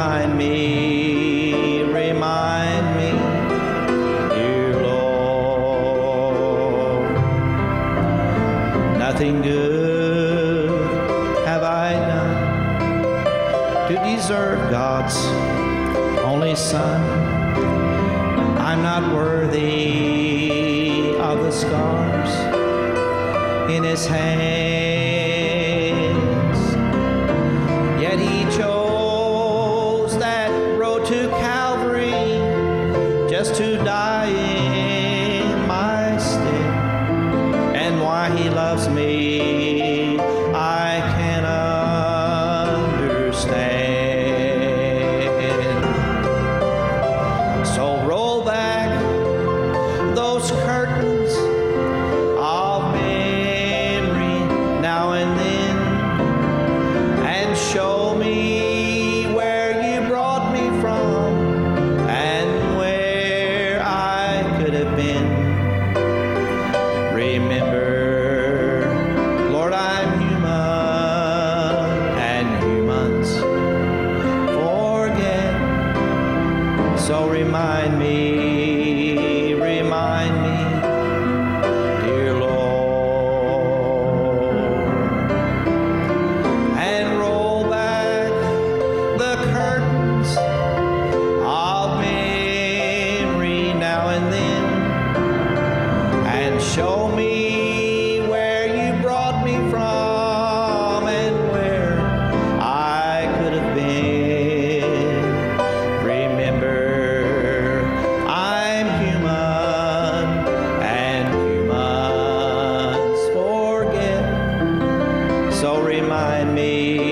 Remind me, remind me, dear Lord. Nothing good have I done to deserve God's only Son. I'm not worthy of the scars in His hands. Just to die in my stead and why he loves me I can understand. So roll back those curtains Show me where you brought me from and where I could have been. Remember, I'm human and humans forget. So remind me.